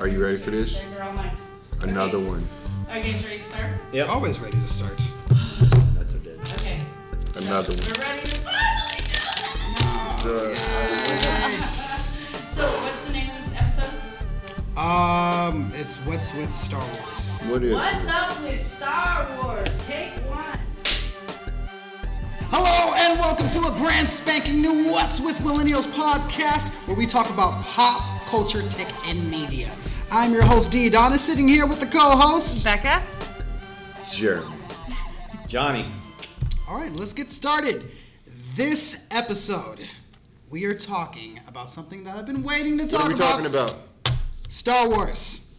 Are you ready for this? There's our online. Another Okay. one. Okay, guys ready to start? Yep. Always ready to start. That's a dead. Okay. So Another one. We're ready to finally do it. So, what's the name of this episode? Um, it's what's with Star Wars. What is What's it? up with Star Wars? Take one. Hello and welcome to a brand spanking new What's with Millennials podcast, where we talk about pop culture, tech, and media. I'm your host D Adonis, sitting here with the co-host. Becca? Jeremy. Johnny. All right, let's get started. This episode, we are talking about something that I've been waiting to talk What talk are we about. talking about? Star Wars.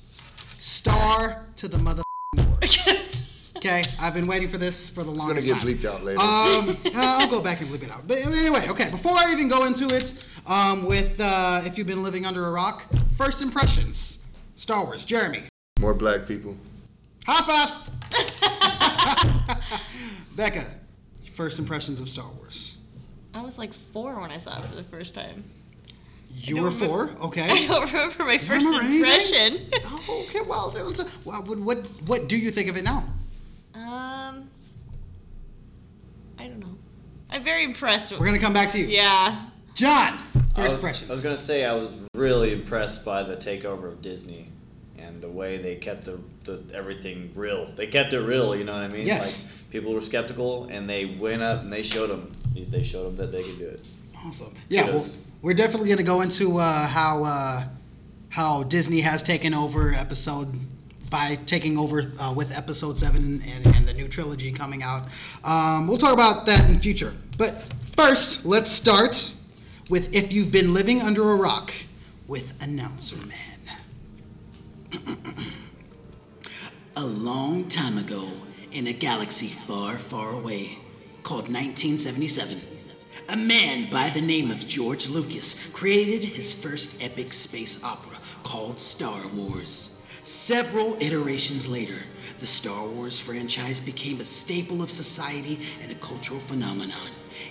Star to the mother Wars. okay, I've been waiting for this for the longest time. It's gonna get time. bleeped out later. Um, uh, I'll go back and bleep it out. But anyway, okay. Before I even go into it, um, with uh, if you've been living under a rock, first impressions, Star Wars. Jeremy, More black people. high five. Becca, first impressions of Star Wars. I was like four when I saw it for the first time. You don't were remember- okay. I don't remember my first remember impression. Oh, okay, well, well, what, what what do you think of it now? um, I don't know. I'm very impressed with. We're gonna come back to you. yeah. John, first I was, impressions. I was gonna say I was really impressed by the takeover of Disney and the way they kept the, the everything real. They kept it real. You know what I mean? Yes. Like, people were skeptical, and they went up and they showed them. They showed them that they could do it. Awesome. Yeah, well, we're definitely going to go into uh, how uh, how Disney has taken over episode by taking over uh, with episode seven and, and the new trilogy coming out. Um, we'll talk about that in future. But first, let's start with if you've been living under a rock with announcer man. a long time ago, in a galaxy far, far away, called 1977, a man by the name of George Lucas created his first epic space opera called Star Wars. Several iterations later, the Star Wars franchise became a staple of society and a cultural phenomenon.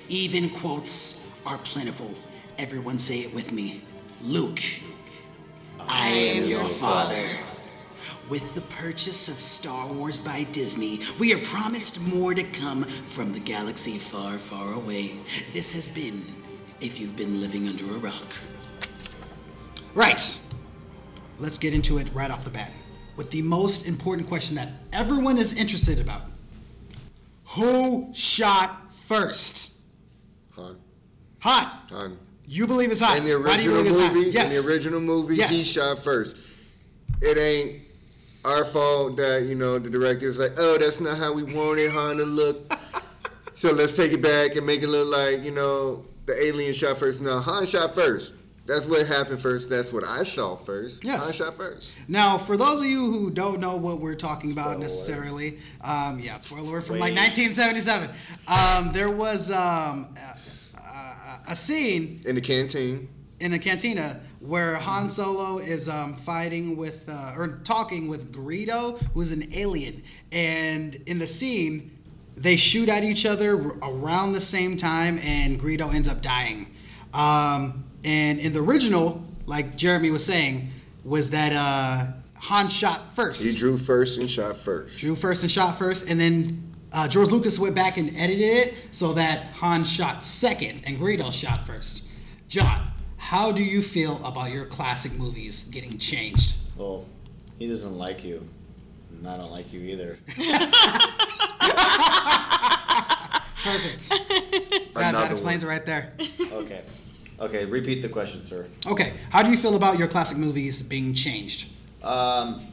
Even quotes are plentiful. Everyone say it with me. Luke, I am your father. With the purchase of Star Wars by Disney, we are promised more to come from the galaxy far, far away. This has been If You've Been Living Under a Rock. Right. Let's get into it right off the bat with the most important question that everyone is interested about Who shot first? Han. Hot. Han. You believe it's hot. In the Why do you original believe it's hot? movie, Yes. in the original movie, he Yes. shot first. It ain't our fault that you know the director's like, oh, that's not how we wanted Han to look. so let's take it back and make it look like you know the alien shot first. No, Han shot first. That's what happened first. That's what I saw first. Yes. Han shot first. Now, for those of you who don't know what we're talking about Spoiler necessarily, um, yeah, spoiler alert from like Wait. 1977. Um, there was um, a, scene In the canteen. in a cantina where Han Solo is um, fighting with uh, or talking with Greedo, who's an alien, and in the scene they shoot at each other around the same time, and Greedo ends up dying. Um, and in the original, like Jeremy was saying, was that uh, Han shot first He drew first and shot first. drew first and shot first, and then uh, George Lucas went back and edited it so that Han shot second and Greedo shot first. John, how do you feel about your classic movies getting changed? Well, he doesn't like you, and I don't like you either. Perfect. that, that explains one. it right there. Okay. Okay. Repeat the question, sir. Okay, how do you feel about your classic movies being changed? Um,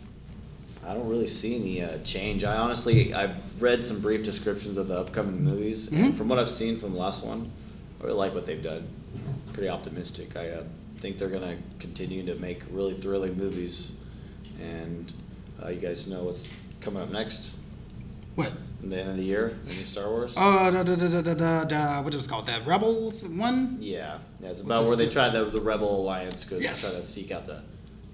I don't really see any uh, change. I honestly, I've read some brief descriptions of the upcoming movies, and from what I've seen from the last one, I really like what they've done. Pretty optimistic. I uh, think they're gonna continue to make really thrilling movies, and uh, you guys know what's coming up next What? in the end of the year, new Star Wars. Uh, da, da, da, da, da, da, da, what was it called? That Rebel one? yeah, yeah, it's about where they try the the Rebel Alliance because Yes. they try to seek out the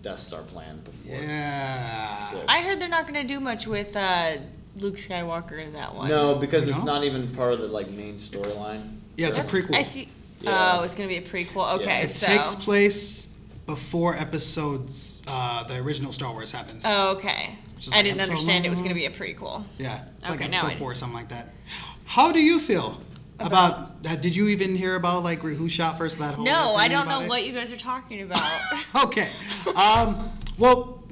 Death Star plan before. it's- Yeah. Yeah. I heard they're not going to do much with uh, Luke Skywalker in that one. No, because it's No? not even part of the like main storyline. Yeah, it's a That's- prequel. I fe- Yeah. Oh, it's going to be a prequel. Okay, Yeah. it so takes place before episodes, uh, the original Star Wars happens. Oh, okay. Which is I like didn't episode understand it was one. going to be a prequel. Yeah, it's like Okay, now episode I- four or something like that. How do you feel about? uh, did you even hear about like who shot first? That whole No, I don't know it? what you guys are talking about. okay. Um, well,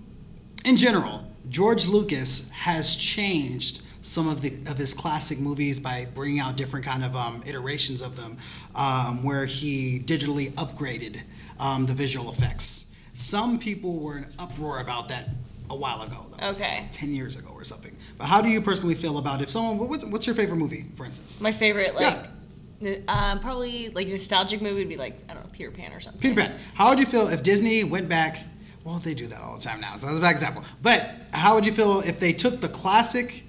in general, George Lucas has changed some of the of his classic movies by bringing out different kind of um, iterations of them, um, where he digitally upgraded um, the visual effects. Some people were in uproar about that a while ago. That was Okay. ten years ago or something. But how do you personally feel about if someone? What's, what's your favorite movie, for instance? My favorite, like, n- um, probably like nostalgic movie would be like I don't know Peter Pan or something. Peter Pan. How would you feel if Disney went back? Well, they do that all the time now, so that's a bad example. But how would you feel if they took the classic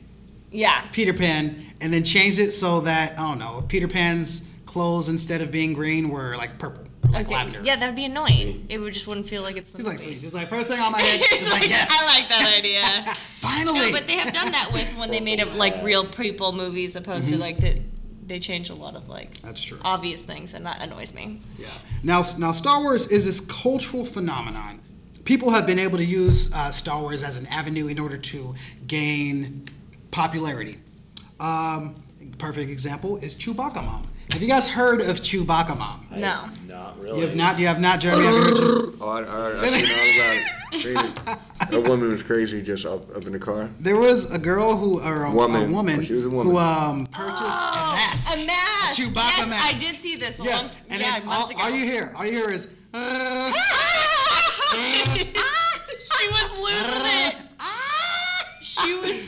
Yeah. Peter Pan and then changed it so that I don't know Peter Pan's clothes instead of being green were like purple, or like Okay. lavender? Yeah, that'd be annoying. It would just wouldn't feel like it's the He's like movie. sweet, just like first thing on my head. He's like, like, yes, I like that idea. finally. no, but they have done that with when they made up like real people movies, opposed Mm-hmm. to like that. They change a lot of like That's true. obvious things, and that annoys me. Yeah. Now, now Star Wars is this cultural phenomenon. People have been able to use uh, Star Wars as an avenue in order to gain popularity. Um, perfect example is Chewbacca Mom. Have you guys heard of Chewbacca Mom? I- No. Not really. You have not. You have not, Jeremy. Have you heard Chew- Oh, I, I, I seen all about it. Crazy. That woman was crazy just up, up in the car. There was a girl who, or a Woman. a woman, Oh, she was a woman. who um, purchased a mask. A mask. A Chewbacca yes, mask. I did see this. A Yes, long, and yeah, then all, months ago. all you hear, all you hear is. Uh,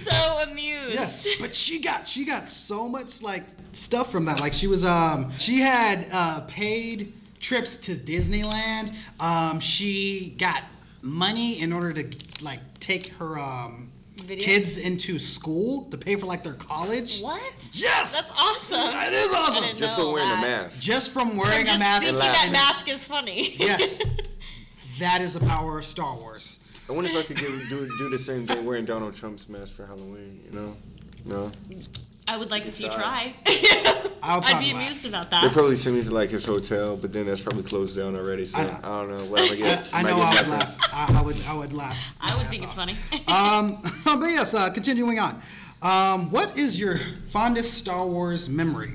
so amused. Yes, but she got she got so much like stuff from that. Like she was um she had uh paid trips to Disneyland. Um she got money in order to like take her um Video? kids into school to pay for like their college. What? Yes. That's awesome. That is awesome. Just from wearing that. the mask. Just from wearing Just a mask. thinking that mask is funny. Yes. that is the power of Star Wars. I wonder if I could do, do, do the same thing wearing Donald Trump's mask for Halloween, you know? No. I would like to see you Try. try. I'll I'd probably be laugh. amused about that. They that. probably send me to like his hotel, but then that's probably closed down already. So I I, don't know. What I I, get? I might know get I would laugh. I, I would I would laugh. I would think ass it's funny. Um, but yes, uh, continuing on. Um, what is your fondest Star Wars memory?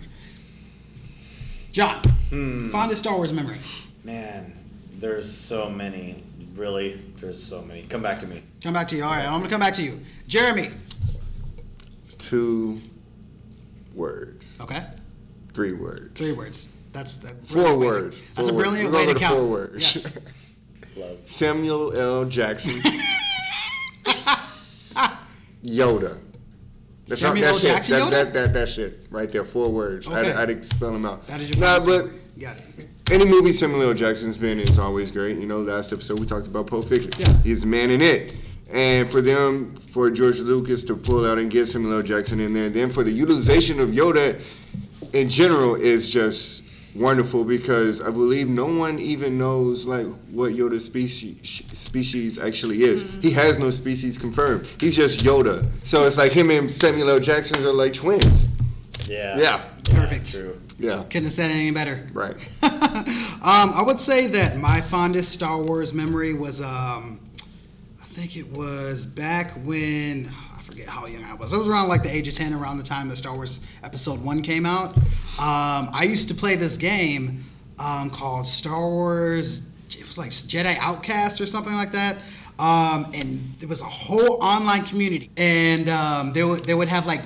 John, Hmm. fondest Star Wars memory. Man, there's so many. Really, there's so many. Come back to me. Come back to you. All right, I'm gonna come back to you. Jeremy. Two words. Okay, Three words. three words. That's the Four brilliant to- words. That's a brilliant words. way to gonna go count. Four words. Yes. Love. Samuel L. Jackson. Yoda. That's all- Samuel that L. shit. Jackson that, Yoda? That, that, that shit right there. Four words. Okay. I, I didn't spell them out. That is your Nah, but. Got it. Any movie Samuel L. Jackson's been in is always great. You know, last episode we talked about Pulp Fiction. Yeah. He's the man in it. And for them, for George Lucas to pull out and get Samuel L. Jackson in there, and then for the utilization of Yoda in general is just wonderful because I believe no one even knows like what Yoda's species species actually is. Mm-hmm. He has no species confirmed. He's just Yoda. So it's like him and Samuel L. Jackson are like twins. Yeah. Yeah. Perfect. True. Yeah. Couldn't have said it any better. Right. um, I would say that my fondest Star Wars memory was, um, I think it was back when I forget how young I was. It was around like the age of ten, around the time that Star Wars Episode One came out. Um, I used to play this game um, called Star Wars. It was like Jedi Outcast or something like that. Um, and it was a whole online community, and um, they would they would have like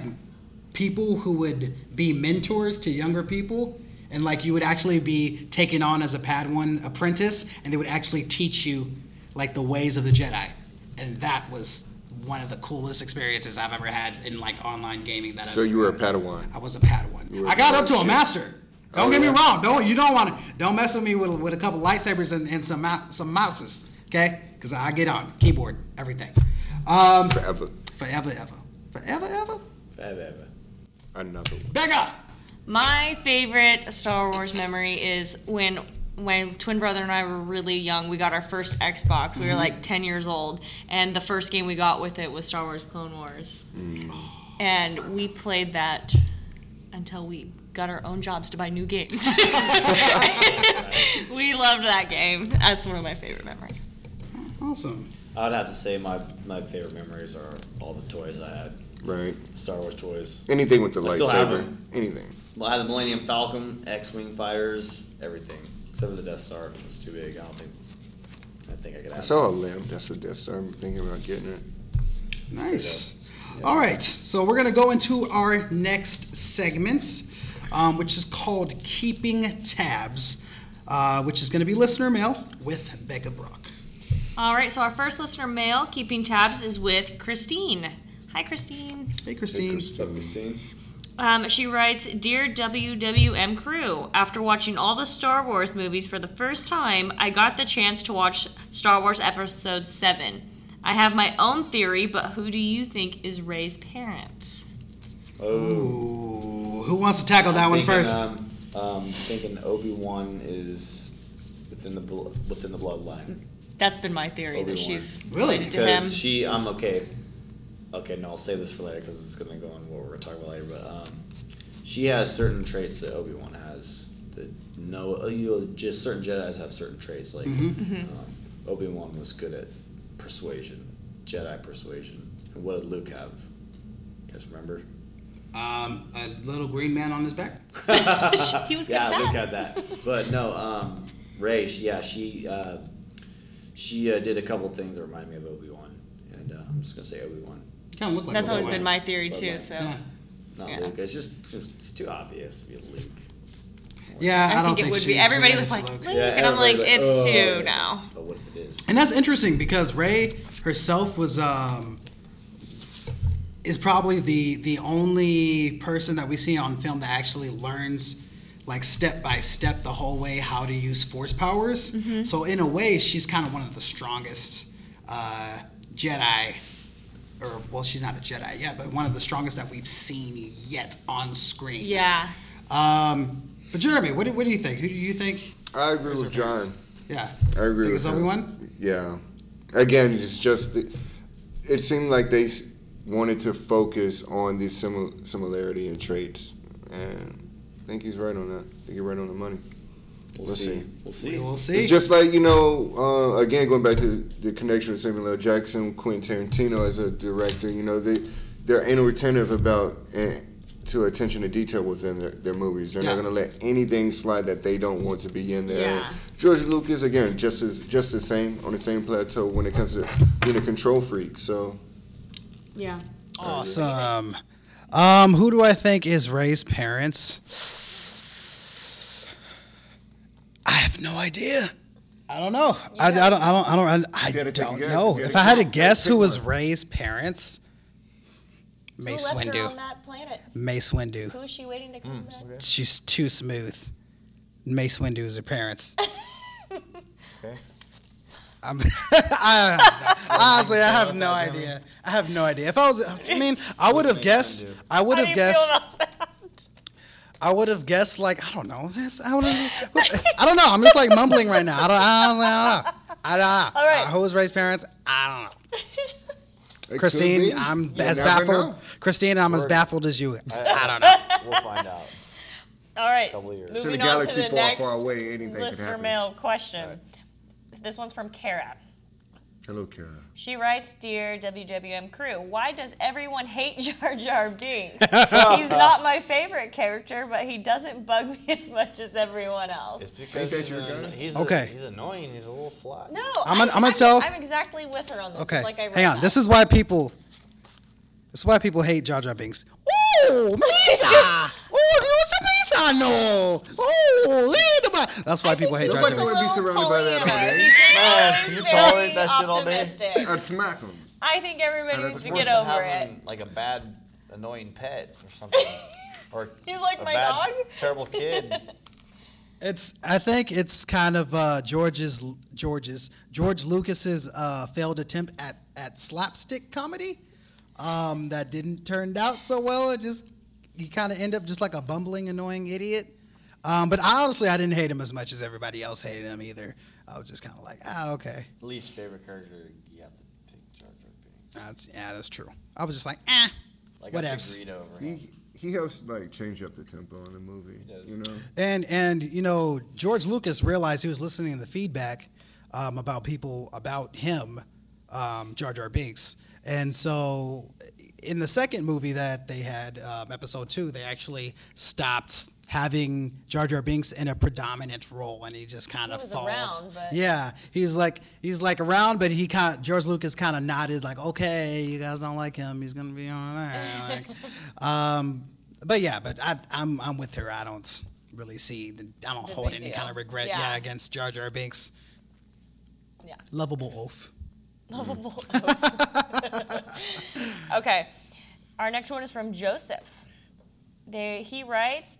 people who would be mentors to younger people and like you would actually be taken on as a padawan apprentice and they would actually teach you like the ways of the jedi and that was one of the coolest experiences i've ever had in like online gaming that So I've you were a. Padawan. i was a padawan were i got up to a master don't Oh, get yeah? me wrong don't you don't want to don't mess with me with, with a couple lightsabers and, and some some mouses okay because i get on keyboard everything um Forever. forever ever forever ever Forever ever. Another one. Becca! My favorite Star Wars memory is when my twin brother and I were really young. We got our first Xbox. We were mm-hmm. like 10 years old, and the first game we got with it was Star Wars Clone Wars. Mm. And we played that until we got our own jobs to buy new games. we loved that game. That's one of my favorite memories. Awesome. I would have to say my my favorite memories are all the toys I had, Right. Star Wars toys. Anything with the I lightsaber. Anything. Well, I had the Millennium Falcon, X-wing fighters, everything except for the Death Star. It was too big. I don't think. I think I could have. I it. saw a lamp. That's a Death Star. I'm thinking about getting it. Nice. All right, so we're gonna go into our next segment, um, which is called "Keeping Tabs," uh, which is gonna be listener mail with Becca Brock. All right, so our first listener mail, keeping tabs, is with Christine. Hi, Christine. Hey, Christine. What's up, Christine? Um, she writes, Dear WWM crew, after watching all the Star Wars movies for the first time, I got the chance to watch Star Wars Episode 7. I have my own theory, but who do you think is Rey's parents? Oh. Who wants to tackle that one thinking, first? Um, um, thinking Obi Wan is within the blo- within the bloodline That's been my theory, Obi-Wan. that she's Really? related to him. because she. I'm okay. Okay, no, I'll save this for later because it's gonna go on what we're gonna talk about later. But um, she has certain traits that Obi Wan has. That no, uh, you know, just certain Jedi's have certain traits. Like Mm-hmm. um, Obi Wan was good at persuasion, Jedi persuasion. And what did Luke have? You guys remember? Um, a little green man on his back. he was good yeah. Luke had that. But no, um, Rey, she, yeah, she uh, she uh, did a couple things that remind me of Obi Wan, and uh, I'm just gonna say Obi Wan, Kind of look like. That's a always been my theory, too, Bloodline. so. Yeah. not Yeah. Luke. It's just it's, it's too obvious to be a Luke. Yeah, I, I, don't think it would be. she's Everybody was related like, to Luke, Luke. and I'm like, everybody's it's "Oh, two yes." now. But what if it is? And that's interesting because Rey herself was um is probably the the only person that we see on film that actually learns like step by step the whole way how to use force powers. So in a way, she's kind of one of the strongest uh, Jedi, or well, she's not a Jedi yet, but one of the strongest that we've seen yet on screen. Yeah. Um, but Jeremy, what do, what do you think? Who do you think? I agree with John. parents? Yeah, I agree think with it's. Obi Wan. Yeah. Again, it's just the, it seemed like they wanted to focus on the simil- similarity and traits, and I think he's right on that. I think you're right on the money. We'll Let's see. see. We'll see. We'll see. It's just like you know, uh, again going back to the connection with Samuel L. Jackson, Quentin Tarantino as a director. You know, they they're anal retentive about uh, to attention to detail within their, their movies. They're Yeah. not going to let anything slide that they don't want to be in there. Yeah. George Lucas again, just as just the same on the same plateau when it comes to being a control freak. So Yeah. Awesome. Um, who do I think is Rey's parents? I have no idea. I don't know. I, I don't. I don't. I don't. I, You gotta take a don't guess. know. You If I had to guess who was. Rey's parents, Mace Who left her on Windu. that planet? Mace Windu. Who is she waiting to come back? She's too smooth. Mace Windu is her parents. I'm, I, honestly, I have no idea. I have no idea. If I was, I mean, I would have guessed. I would have guessed. I would have guessed like I don't know. I, would I don't know. I'm just like mumbling right now. I don't. I don't, I don't know. I don't know. All right. Uh, who was Rey's parents? I don't know. it Christine. I'm You as baffled. know. Christine, I'm as baffled as you. I don't know. We'll find out. All right. Couple years. To the Moving on to galaxy the far, next far away, anything could listener mail question. This one's from Kara. Hello, Kara. She writes, "Dear WWM crew, why does everyone hate Jar Jar Binks? He's not my favorite character, but he doesn't bug me as much as everyone else." It's because that he's, your an- he's Okay. he's annoying. He's a little flat. No, I'm gonna- I'm gonna tell- I'm exactly with her on this. Okay, Like I hang on. that. This is why people. This is why people hate Jar Jar Binks. Ooh, Misa! Ooh, what's a Misa? No! Ooh, lead the That's why I people hate he's Jar Nobody Jar just wanna Binks. a be surrounded by that all day. He's Man, you very tolerate that shit all day? optimistic. I'd smack him. I think everybody needs that's to worse get than over it. having like a bad, annoying pet or something, or He's like a my bad, dog. terrible kid. It's. I think it's kind of uh, George's George's George Lucas's uh, failed attempt at at slapstick comedy um, that didn't turn out so well. It just he kind of end up just like a bumbling, annoying idiot. Um, but honestly, I didn't hate him as much as everybody else hated him either. I was just kind of like, ah, okay, Least favorite character, you have to take Jar Jar Binks. that's yeah, that's true. I was just like, ah, Like Whatevs. I agreed over him. He he helps like change up the tempo in the movie. does. You know, And and you know George Lucas realized he was listening to the feedback um, about people about him, um, Jar Jar Binks, and so in the second movie that they had, um, episode two, they actually stopped having Jar Jar Binks in a predominant role, and he just kind of was followed. around, but- yeah, he's like he's like around, but he kind George Lucas kind of nodded like, okay, you guys don't like him, he's gonna be on there. Like, um, but yeah, but I, I'm I'm with her. I don't really see. The, I don't The hold any deal. kind of regret. Yeah. Yeah. against Jar Jar Binks. Yeah. Lovable oaf. Lovable. okay. Our next one is from Joseph. They, he writes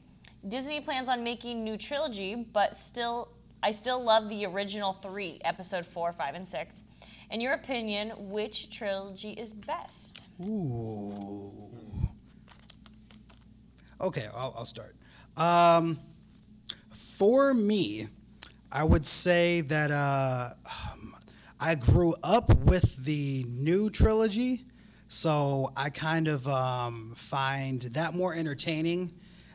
Disney plans on making new trilogy, but still, I still love the original three, episode four, five, and six. In your opinion, which trilogy is best? Ooh. Okay, I'll, I'll start. Um, for me, I would say that uh, um, I grew up with the new trilogy, so I kind of um, find that more entertaining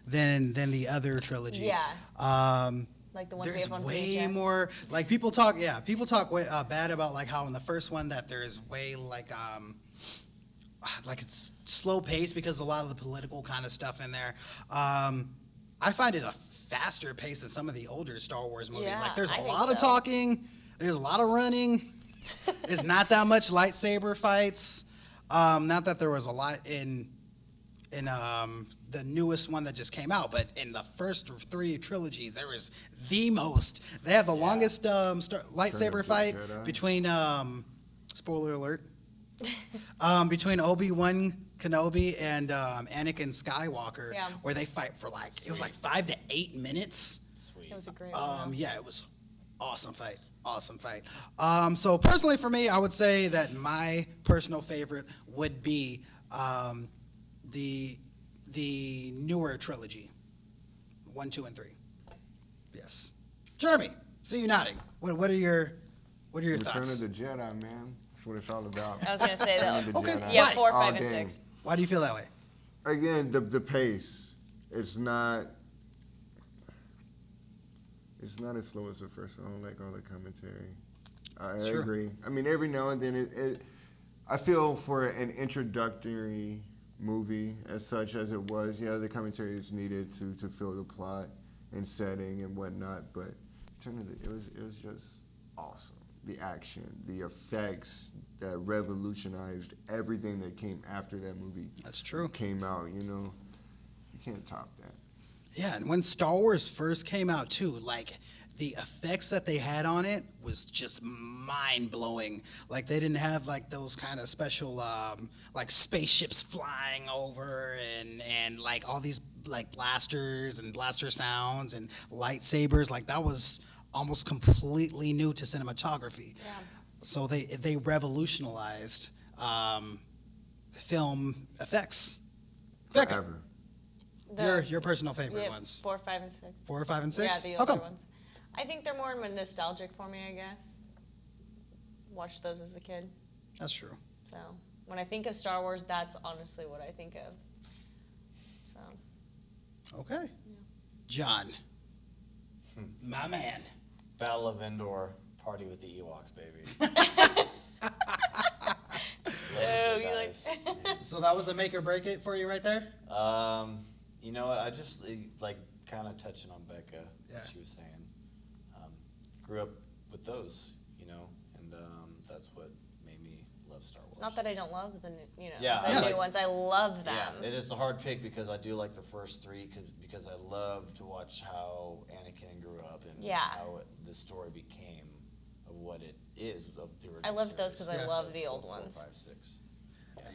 than than the other trilogy. Yeah. Um, Like the ones there's have on way VHS? more like people talk yeah people talk way, uh, bad about like how in the first one that there's way like um like it's slow pace because a lot of the political kind of stuff in there um i find it a faster pace than some of the older star wars movies Yeah, like there's I a think lot of talking there's a lot of running there's not that much lightsaber fights um not that there was a lot in in um, the newest one that just came out, but in the first three trilogies, there was the most. They have the longest um, star- lightsaber fight Jedi. between, um, spoiler alert, um, between Obi Wan Kenobi and um, Anakin Skywalker, Yeah. where they fight for like it was like five to eight minutes. Sweet. It was a great one. Um, yeah, it was awesome fight. Awesome fight. Um, so personally, for me, I would say that my personal favorite would be um, the the newer trilogy, one, two, and three. Yes, Jeremy. See you nodding. What, what are your what are your Return thoughts? of the Jedi, man. That's what it's all about. I was gonna say Return that. the Okay. Jedi. Yeah, four, All and day. six. Why do you feel that way? Again, the the pace. It's not. It's not as slow as the first one. I don't like all the commentary. I Sure. agree. I mean, every now and then, it, it. I feel for an introductory movie, as such as it was, yeah, the commentary is needed to to fill the plot and setting and whatnot. But the, it was it was just awesome. The action, the effects that revolutionized everything that came after that movie That's true. came out. You know, you can't top that. Yeah, and when Star Wars first came out too, like the effects that they had on it was just mind blowing. Like they didn't have like those kind of special um, like spaceships flying over and and like all these like blasters and blaster sounds and lightsabers. Like that was almost completely new to cinematography. Yeah. So they they revolutionized um, film effects. Becca, Forever. The- your your personal favorite yeah, ones. Four, five, and six. Four, five, and six. Yeah, the How older come? ones. I think they're more nostalgic for me, I guess. Watched those as a kid. That's true. So when I think of Star Wars, that's honestly what I think of. So Okay. John. My man. Battle of Endor, party with the Ewoks, baby. Oh, you like- So that was a make or break it for you right there? Um, you know what? I just eh, like kind of touching on Becca. Yeah. What she was saying. Um, grew up with those, you know, and um, that's what made me love Star Wars. not that I don't love the new, you know, Yeah, the I new like- ones. I love them. Yeah, it is a hard pick because I do like the first three cause, because I love to watch how Anakin grew up and Yeah. how it, the story became of what it is of the original I love those because series. I love the Four, old four, ones. five, six.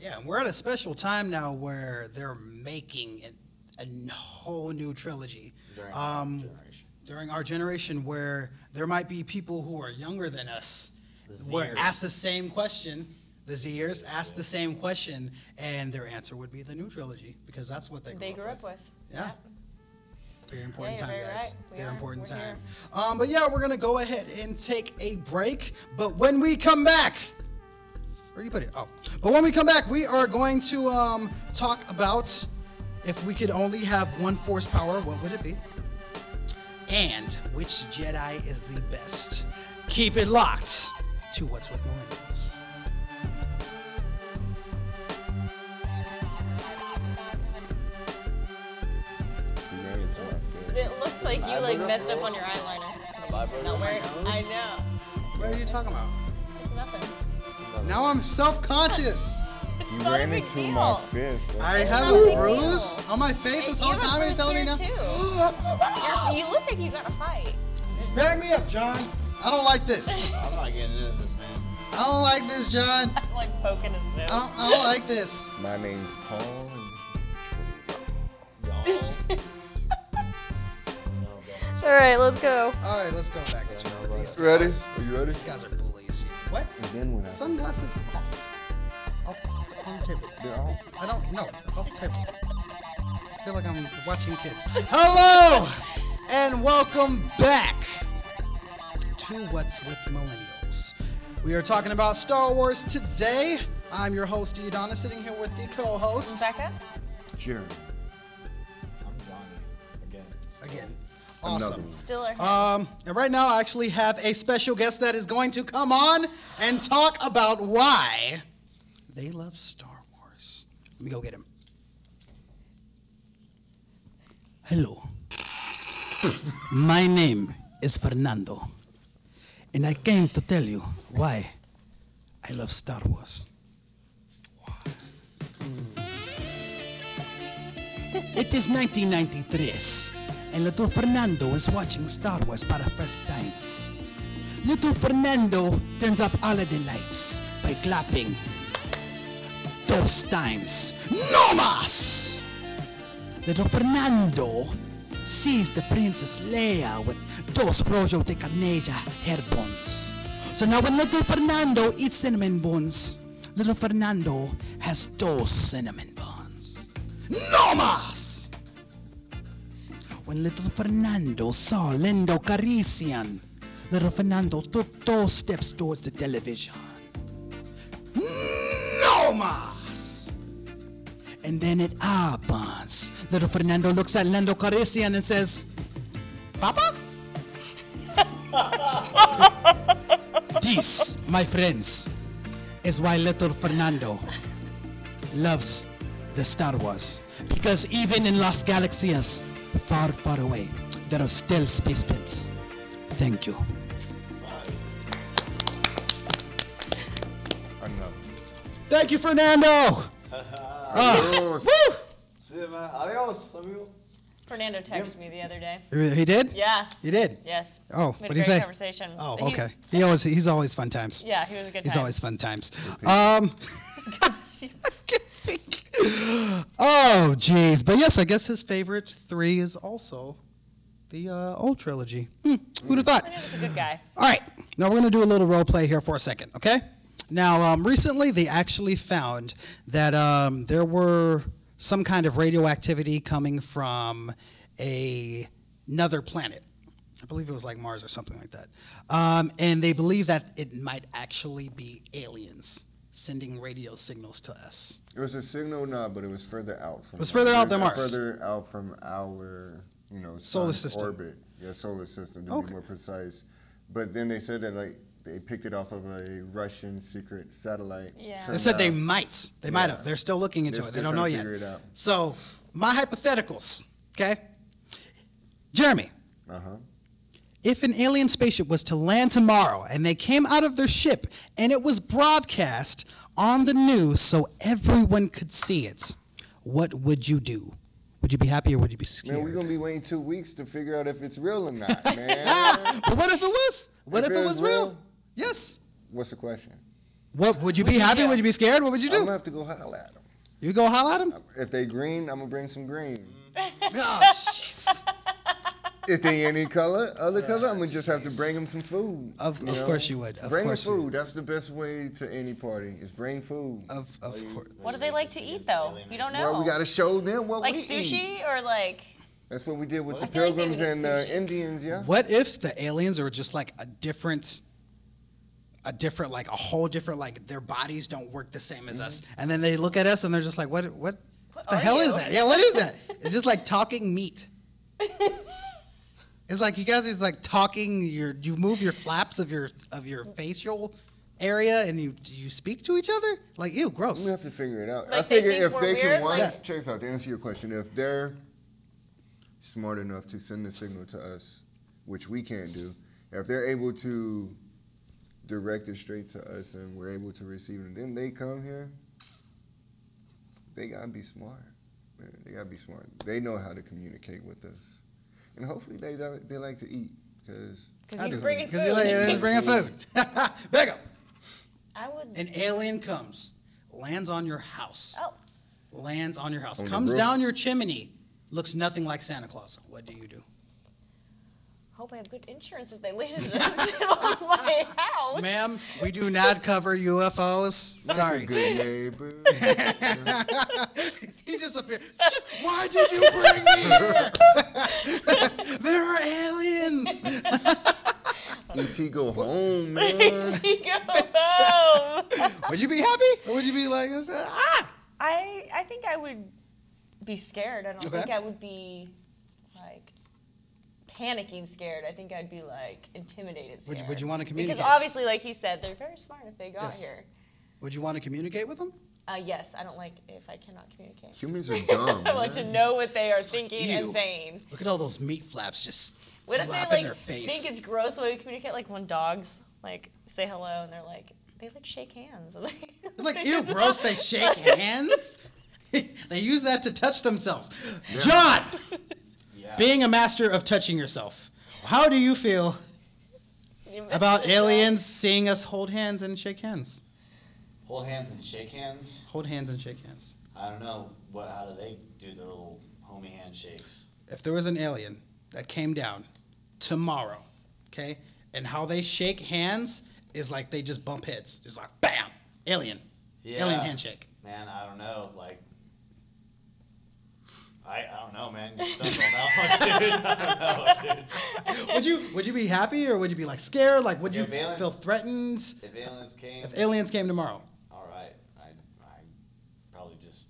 Yeah, and we're at a special time now where they're making an, a whole new trilogy. During our Um, generation. During our generation, where there might be people who are younger than us, The were Zers. asked the same question. The Zers asked the same question, and their answer would be the new trilogy because that's what they grew, They grew up with. Yeah. Yep. Very important Yeah, time, you're very guys. right. We Very are. important We're time. Um, but yeah, we're gonna go ahead and take a break. But when we come back, where do you put it? Oh, but when we come back, we are going to um, talk about If we could only have one force power, what would it be? And which Jedi is the best? Keep it locked to What's with Millennials. You ran into my face. It looks like you like messed up on your eyeliner. Not wearing. I know. What are you talking about? It's nothing. Now I'm self conscious. You not a ran big into deal. my fist. I have a a bruise deal. on my face this whole You time and you're telling me now? here. You're, look like you got a fight. Back me up, John. I don't like this. I'm not getting into this, man. I don't like this, John. I'm like poking his nose. I don't, I don't like this. My name's Paul, and this is True. All right, let's go. All right, let's go back. to These Ready? guys- Are you ready? These guys are bullies. What? And then when I Sunglasses off. Off on the table. they're off. I don't know. Off the table. I feel like I'm watching kids. Hello and welcome back to What's with Millennials. We are talking about Star Wars today. I'm your host, Udana, sitting here with the co-host. Becca. Jeremy. I'm Johnny. Again. Again. Awesome. one. Still our Um, and right now, I actually have a special guest that is going to come on and talk about why they love Star Wars. Let me go get him. Hello. My name is Fernando, and I came to tell you why I love Star Wars. It is 1993, and little Fernando is watching Star Wars for the first time. Little Fernando turns off all of the lights by clapping those times. No más! Little Fernando sees the Princess Leia with dos rollo de canella hair buns. So now when little Fernando eats cinnamon buns, little Fernando has those cinnamon buns. No más! When little Fernando saw Lando Calrissian, little Fernando took those steps towards the television. No más! And then it happens. Little Fernando looks at Lando Calrissian and says, Papa? this, my friends, is why little Fernando loves the Star Wars. Because even in Las Galaxias, far, far away, there are still space pimps. Thank you. Thank you, Fernando. Adios. Woo! See you, man. Adios, amigo. Fernando texted me the other day. He did? Yeah. He did? Yes. Oh, We had what'd he great say? Conversation. Oh, He- okay. He always he's always fun times. Yeah, he was a good He's time. always fun times. Um Oh jeez. But yes, I guess his favorite three is also the uh, old trilogy. Hmm, who'd have thought? Fernando's a good guy. All right, now we're going to do a little role play here for a second, okay? Now, um, recently they actually found that um, there were some kind of radioactivity coming from a, another planet. I believe it was like Mars or something like that. Um, and they believe that it might actually be aliens sending radio signals to us. It was a signal, no, but it was further out from. It was further out than Mars. Further out from our, you know, Solar system. orbit. Yeah, solar system to Okay. be more precise. But then they said that like they picked it off of a Russian secret satellite. Yeah. They said they might. They might have. They're still looking into They're it. They still don't know trying to yet. figure it out. So, my hypotheticals, okay? Jeremy, Uh huh. if an alien spaceship was to land tomorrow and they came out of their ship and it was broadcast on the news so everyone could see it, what would you do? Would you be happy or would you be scared? Man, we're gonna be waiting two weeks to figure out if it's real or not, man. but what if it was? What if, If it it was was real? Real? Yes. What's the question? What would you be you happy? do? Would you be scared? What would you do? I'm do? gonna have to go holler at them. You go holler at them? If they green, I'm gonna bring some green. Oh, jeez. If they any color, other color, I'm gonna just have to bring them some food. Of- of know? course you would. Of bring course you them would. food. That's the best way to any party. Is bring food. Of, of course. What do they like to eat though? You don't know. Well, we gotta show them what like we eat. sushi or like That's what we did with I the feel like they pilgrims would eat and uh, sushi. Indians. Yeah. What if the aliens are just like a different, a different, like a whole different, like their bodies don't work the same as us, mm-hmm. and then they look at us and they're just like, what, what? What the hell is that? Yeah, what is that? It's just like talking meat. It's like you guys is like talking. Your you move your flaps of your of your facial area and you you speak to each other. Like ew, gross. We have to figure it out. I Like, they figure if they weird, can one, like- check this out to answer your question. If they're smart enough to send a signal to us, which we can't do, if they're able to direct it straight to us and we're able to receive it, and then they come here, they gotta be smart. Man, they gotta be smart. They know how to communicate with us, and hopefully they they like to eat because Because he's bringing Because you're food. bringing food. Back up. I would. An alien comes, lands on your house. Oh. Lands on your house. On comes down your chimney. Looks nothing like Santa Claus. What do you do? Hope I have good insurance if they landed on my house. Ma'am, we do not cover UFOs. Sorry. good neighbor. he disappeared. Why did you bring me here? there are aliens. Et go home, man. He go home. Would you be happy? Or would you be like, ah? I I think I would be scared. I don't Okay. think I would be like panicking scared. I think I'd be like intimidated Would you- would you wanna communicate? Because obviously, like he said, they're very smart if they got Yes. here. Would you want to communicate with them? Uh, yes, I don't like if I cannot communicate. Humans are dumb. I want to man. know what they are thinking you. and saying. Look at all those meat flaps just What if they flapping like their face. think it's gross the way we communicate? Like when dogs like say hello and they're like they like shake hands. They're like, ew, gross, they shake hands? they use that to touch themselves. John, Yeah. being a master of touching yourself, how do you feel about aliens seeing us hold hands and shake hands? Hold hands and shake hands. Hold hands and shake hands. I don't know what. How do they do their little homie handshakes? If there was an alien that came down tomorrow, okay, and how they shake hands is like they just bump heads. It's like, bam, alien. Alien handshake. Man, I don't know. Like, I I don't know, man. You stumped on dude. I don't know, dude. Would you would you be happy or would you be like scared? Like would you aliens- feel threatened If aliens came, if aliens came tomorrow? all right, I I probably just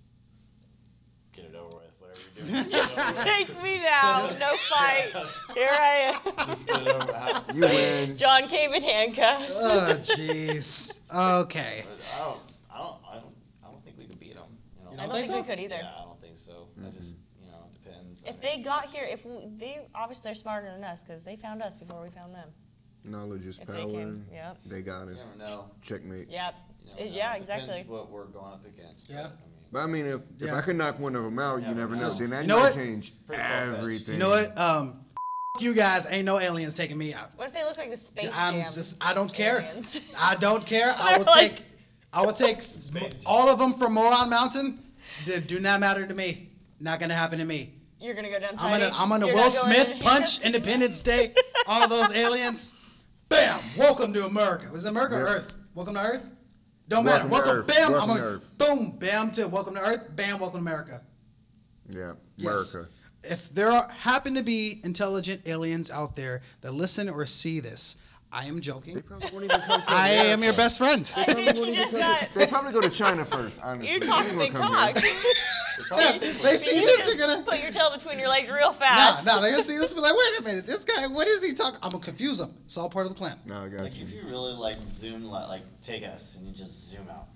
get it over with. Whatever you're doing, just get it over with. Take me now, no fight. Here I am. Just get it over with. You win. John came in handcuffs. Oh jeez. Okay. But I don't, I don't, I don't, I don't think we could beat them. You know? I don't think think, so? we could either. Yeah, I don't think so. That mm-hmm. just, you know, depends. I If they got here, if we, they obviously they're smarter than us because they found us before we found them. Knowledge is If power. they came, yep, They got you us. never know. Checkmate. yep, You never know. yeah, It depends what we're going up against. but, Yeah. I mean, But I mean, if, if Yeah. I could knock one of them out, Yeah, you never know. no. Then that You know might what? change Pretty far-fetched. everything. You know what? Um, you guys ain't no aliens taking me out. What if they look like the Space I'm Jam? just I don't care. aliens? I don't care. I They're will like- take I will take s- all of them from Moron Mountain. Do, do not matter to me. Not gonna happen to me. You're gonna go down. I'm gonna? I'm gonna You're Will not going Smith punch handcuffs? Independence Day. All those aliens. Bam! Welcome to America. Was it America or Yeah. Earth? Welcome to Earth. Don't matter. Welcome to Welcome. Earth. Bam! Welcome I'm gonna Earth. boom. Bam to welcome to Earth. Bam! Welcome to America. Yeah, Yes. America. If there are, happen to be intelligent aliens out there that listen or see this, I am They joking. probably won't even come to I America. am your best friend. I think you just got. They probably go to China first, honestly. You They talk ain't big gonna come talk. here. they see you this, just they're gonna. put your tail between your legs real Nah, fast. nah, they're gonna see this and be like, wait a minute, this guy, what is he talking? I'm gonna confuse him. It's all part of the plan. No, I got Like you. if you really like zoom, like, like take us and you just zoom out.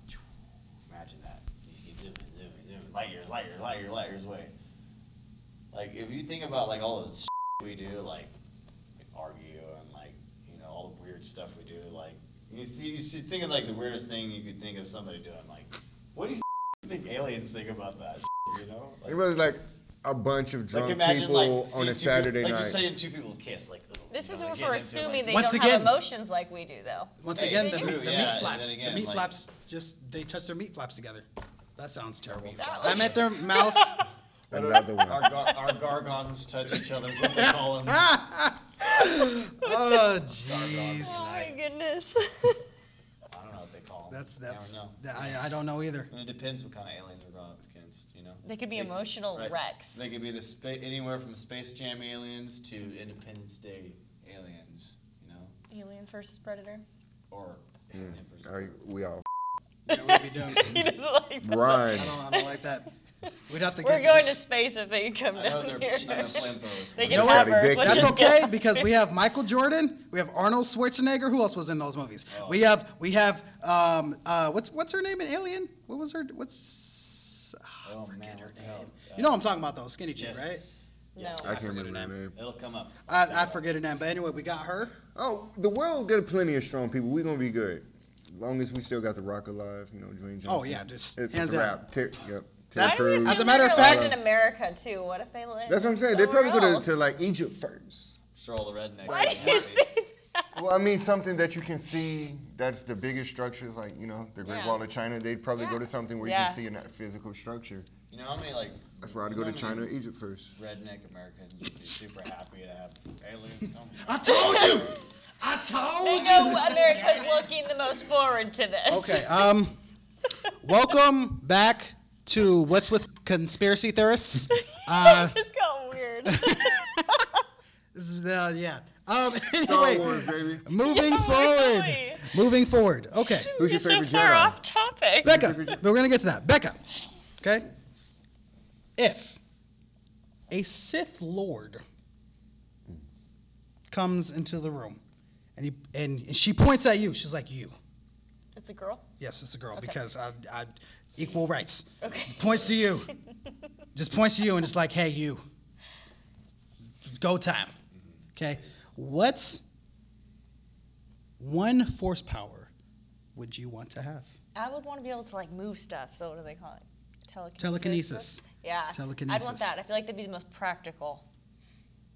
Imagine that. You keep zooming, zooming, zooming, light years, light years, light years, light years away. Like if you think about like all the shit we do, like, like argue and like you know all the weird stuff we do, like you see, you see, think of like the weirdest thing you could think of somebody doing. Like, what do you think aliens think about that? You know, It like, was like a bunch of like drunk imagine people like on a Saturday people, like night. just saying two people kiss, like. ugh, This is know, what we're getting into it, assuming like- they Once don't again- have emotions like we do, though. Once Hey, again, it's the, meat, the yeah, meat flaps, again, the meat like- flaps, just they touch their meat flaps together. That sounds terrible. That I was- meant their mouths. Another one. Our, gar- our gargons touch each other. What they call them. Oh jeez. Oh my goodness. I don't know what they call them. That's I don't that's know. I, I don't know either. And it depends what kind of aliens we're going up against. You know. They could be They- emotional right. wrecks. They could be the spa- anywhere from Space Jam aliens to Independence Day aliens. You know, Alien versus Predator. or alien hmm. versus All right, we all That would be done. He doesn't like ride. I don't, I don't like that. We'd have to We're get. going to space if they come I know down they're here. shooting the flamethrowers. They can know have her. Let's That's just okay because we have Michael Jordan, we have Arnold Schwarzenegger. Who else was in those movies? We have we have um uh what's what's her name in Alien? What was her what's Oh, forget man, her what the hell? name. You know what I'm talking about though, skinny chick, Yes. Yes. No. I can't remember her name. It'll come up. I, I forget her name, but anyway, we got her. Oh, the world got plenty of strong people. We're gonna be good. As long as we still got the Rock alive, you know, Dwayne Johnson. Oh, yeah, just it's, hands it's a down. wrap. Ter- yep. That's- Ted Cruz. As a matter of fact- in America too. What if they live? That's what I'm saying. They probably go to, to like Egypt first. Sure, all the rednecks. Why do you say that? Well, I mean something that you can see. That's the biggest structures, like you know, the Great Yeah. Wall of China. They'd probably go to something where you Yeah. can see a physical structure. You know how many like That's why I'd go to China or Egypt first. redneck Americans would be super happy to have aliens come? I told you. I told you They you. know America's looking the most forward to this. Okay. Um. welcome back to what's with conspiracy theorists. Uh, this got weird. this is uh, yeah. Um. Star Anyway, Wars, baby. moving Yeah, forward. really. Moving forward. Okay. Who's your You're so favorite far Jedi? off topic. Becca, we're gonna get to that. Becca, okay? If a Sith Lord comes into the room and he, and she points at you, she's like, "You." It's a girl. Yes, it's a girl Okay. because I, I equal rights. Okay. Points to you. Just points to you and it's like, "Hey, you." Go time. Okay. What one force power would you want to have? I would want to be able to like move stuff. So what do they call it? Telekinesis. Telekinesis. Yeah. Telekinesis. I'd want that. I feel like that'd be the most practical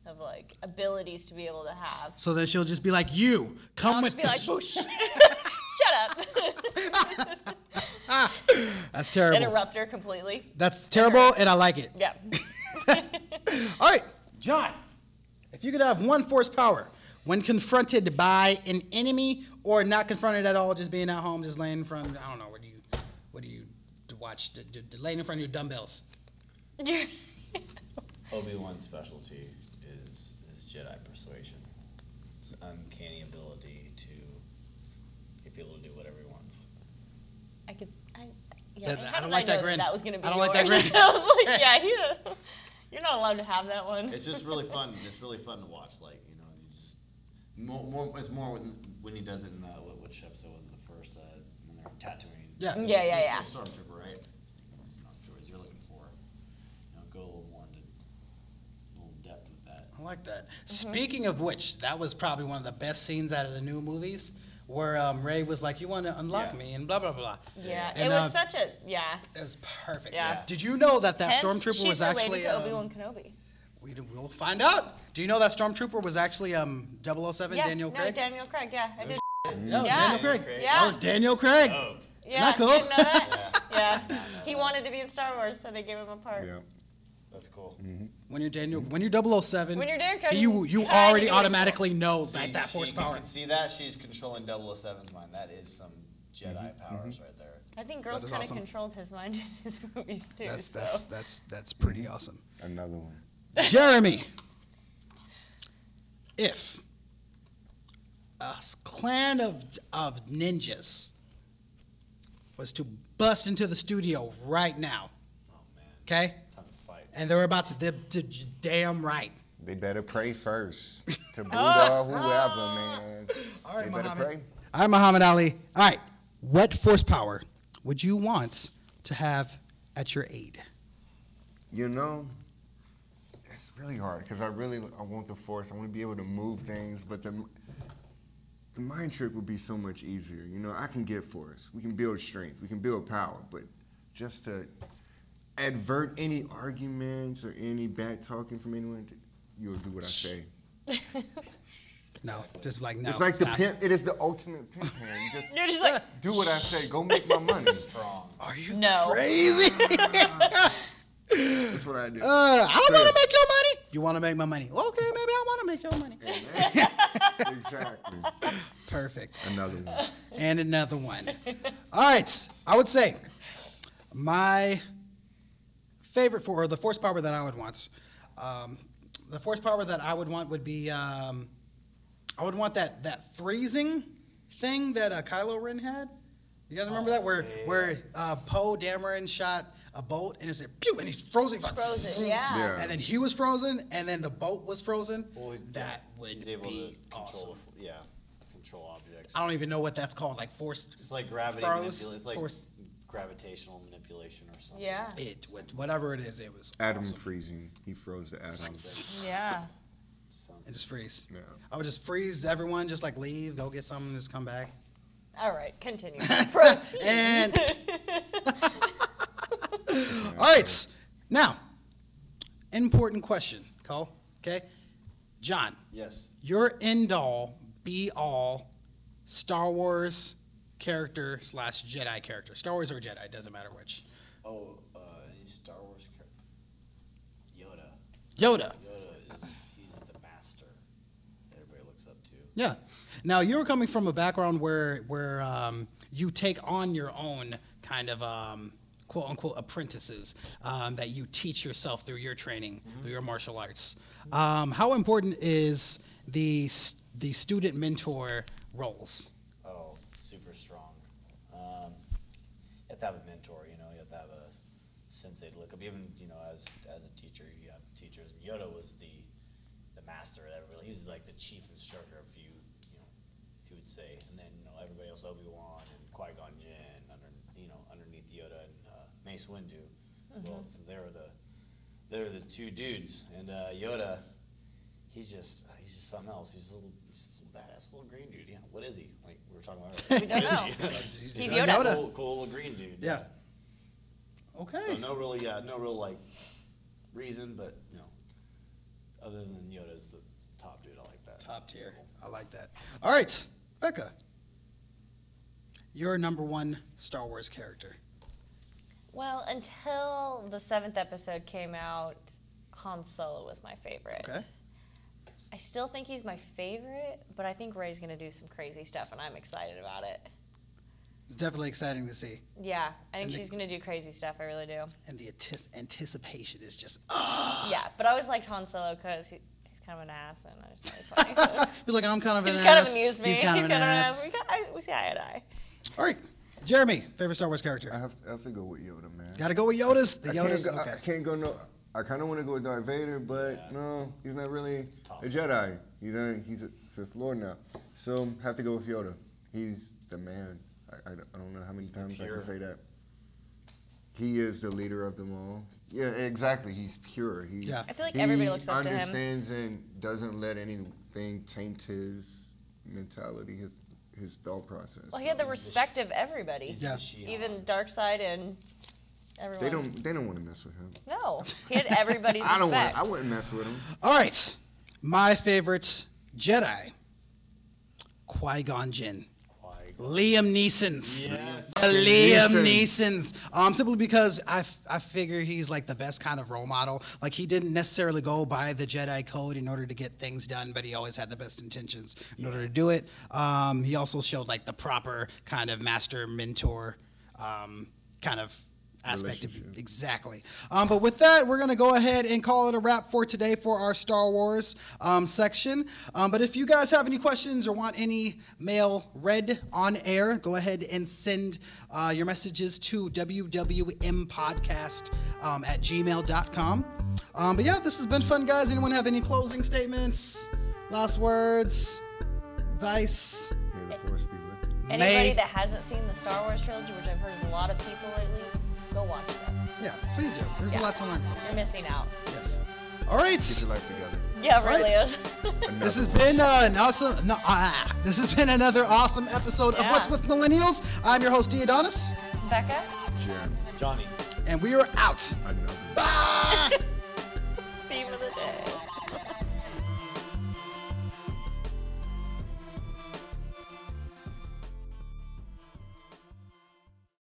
of like abilities to be able to have. So then she'll just be like, "You come I'll with." just be like. Shut up. That's terrible. Interrupt her completely. That's terrible, and I like it. Yeah. All right, John. If you could have one force power when confronted by an enemy, or not confronted at all, just being at home, just laying in front. I don't know. What do you? What do you watch? D- d- d- laying in front of your dumbbells. Obi Wan's specialty is is Jedi persuasion. His uncanny ability to get people to do whatever he wants. I could. I, yeah. That- I how don't like I that know grin. That was gonna be I don't like that yours? grin. I was like, yeah, you, you're not allowed to have that one. It's just really fun. It's really fun to watch. Like you know, you just more, more it's more when, when he does it in uh, what, which episode was it? The first uh, when they're Tatooine. Yeah. Yeah, yeah, yeah. It's a stormtrooper, right? It's not sure you're looking for. You know, go a little more into a little depth with that. I like that. Mm-hmm. Speaking of which, that was probably one of the best scenes out of the new movies, where um, Rey was like, "You want to unlock Yeah. me?" and blah blah blah. Yeah, And, it was uh, such a yeah. It was perfect. Yeah. Did you know that that Hence, stormtrooper she's was related actually? to um, Obi Wan Kenobi. We will find out. Do you know that Stormtrooper was actually um 007 Yeah, Daniel no, Daniel Craig. Yeah, I did. that was Yeah. Daniel Craig. Yeah. That was Daniel Craig. Oh, Yeah, Not cool. didn't know that. yeah, he wanted to be in Star Wars, so they gave him a part. Yeah. that's cool. When you're Daniel, when you're 007, When you're Daniel Craig, you you kinda already get it. automatically know See, that that she- force You power. can see that she's controlling 007's mind. That is some Jedi mm-hmm. powers mm-hmm. right there. I think girls That is kind of awesome. controlled his mind in his movies too. That's so. that's that's that's pretty awesome. Another one. Jeremy, if a s- clan of of ninjas was to bust into the studio right now, Oh man, okay, time to fight. And they're about to, they're, they're damn right. They better pray first to Buddha, or whoever, man. All right, they better Muhammad. pray. All right, Muhammad Ali. All right, what force power would you want to have at your aid? You know, it's really hard because I really I want the force. I want to be able to move things, but the the mind trick would be so much easier. You know, I can get force. We can build strength. We can build power, but just to advert any arguments or any bad talking from anyone, you'll do what I say. No, just like no. it's like stop. the pimp. It is the ultimate pimp hand. You just You're just like, do what I say. Go make my money. Strong. Are you No. crazy? That's what I do. Uh, I don't want to make your money. You want to make my money? Okay, maybe I want to make your money. exactly. Perfect. Another one. And another one. All right, I would say my favorite for or the force power that I would want. Um, the force power that I would want would be um, I would want that that freezing thing that uh, Kylo Ren had. You guys remember that where where uh, Poe Dameron shot a boat, and it's like pew, and he's frozen. Like, Frozen, yeah. Yeah. And then he was frozen, and then the boat was frozen. Well, that would He's able be to awesome. control, yeah, control objects. I don't even know what that's called, like force. It's like gravity Froze, manipulation. It's like force- gravitational manipulation or something. Yeah. It, what- whatever it is, it was Adam awesome. freezing. He froze the atom. Yeah. Something. and just freeze. Yeah. I would just freeze everyone, just like leave, go get something, just come back. All right, continue. Proceed. And all right, now, important question, Cole. Okay, John, Yes. your end all, be all, Star Wars character slash Jedi character. Star Wars or Jedi, doesn't matter which. Oh, uh, Star Wars character? Yoda. Yoda. Yoda is he's the master. Everybody looks up to. Yeah. Now you're coming from a background where where um, you take on your own kind of um, quote unquote apprentices um, that you teach yourself through your training through your martial arts. Um, how important is the the student mentor roles? Super strong. Um, you have to have a mentor, you know, you have to have a sensei to look up. Even, you know, as as a teacher, you have teachers. Yoda was the the master at every He's like the chief instructor, if you you know, if you would say. And then you know everybody else, Obi Wan and Qui Gon Jinn, under you know underneath Yoda and uh, Mace Windu. Well, so they were the they were the two dudes, and uh, Yoda. He's just he's just something else. He's a little, he's a little badass little green dude. Yeah, what is he? Like we were talking about. We don't What is know. he? He's He's a Yoda. Yoda. Cool, cool little green dude. Yeah. Okay. So no really, yeah, no real like reason, but you know, other than Yoda's the top dude. I like that. Top tier. I like that. All right, Becca. Your number one Star Wars character. Well, until the seventh episode came out, Han Solo was my favorite. Okay. I still think he's my favorite, but I think Rey's gonna do some crazy stuff, and I'm excited about it. It's definitely exciting to see, Yeah, I think And the- she's gonna do crazy stuff. I really do. and the antis- anticipation is just. Ah! Yeah, but I always liked Han Solo because he, he's kind of an ass, and I just thought he was funny. You're like, I'm kind of he an just kind of ass. amused me. He's kind of an ass. We, got, I, we see eye and eye. All right, Jeremy, favorite Star Wars I character. have, I have to go with Yoda, man. Got to go with Yoda's. The I can't Yoda's. go, I- Okay. I can't go no. I kind of want to go with Darth Vader, but no, he's not really a Jedi. He's a he's a Sith Lord now, so have to go with Yoda. He's the man. I, I, don't- I don't know how many times I can say that. He is the leader of them all. Yeah, exactly. He's pure. He, Yeah. I feel like he everybody looks up to him. understands and doesn't let anything taint his mentality, his his thought process. Well, he had the respect of everybody, He's Yeah. the Shion. even Darkseid and everyone. they don't they don't want to mess with him. No, he had everybody's I don't want. respect. I wouldn't mess with him. All right, my favorite Jedi, Qui Gon Jinn. Qui-Gon. Liam Neeson's. Yes. The Liam Neeson. Neeson's. Um, simply because I, f- I figure he's like the best kind of role model. Like he didn't necessarily go by the Jedi code in order to get things done, but he always had the best intentions in order to do it. Um, he also showed like the proper kind of master mentor um, kind of aspect of exactly. Um, but with that, we're gonna go ahead and call it a wrap for today for our Star Wars um, section. Um, but if you guys have any questions or want any mail read on air, go ahead and send uh, your messages to wwmpodcast um, at gmail.com. Um, but yeah, this has been fun, guys. Anyone have any closing statements, last words, advice? May the force be with you. Anybody May- that hasn't seen the Star Wars trilogy, which I've heard is a lot of people lately, go watch it. Yeah, please do. There's yeah. a lot to learn from. You're missing out. Yes. All right. Get your life together. Yeah, really right. is. this has been uh, an awesome. No, ah, this has been another awesome episode yeah. of What's with Millennials. I'm your host, Diadonis. Becca. Jeremy. Johnny. And we are out. I know. Bye. Theme of the day.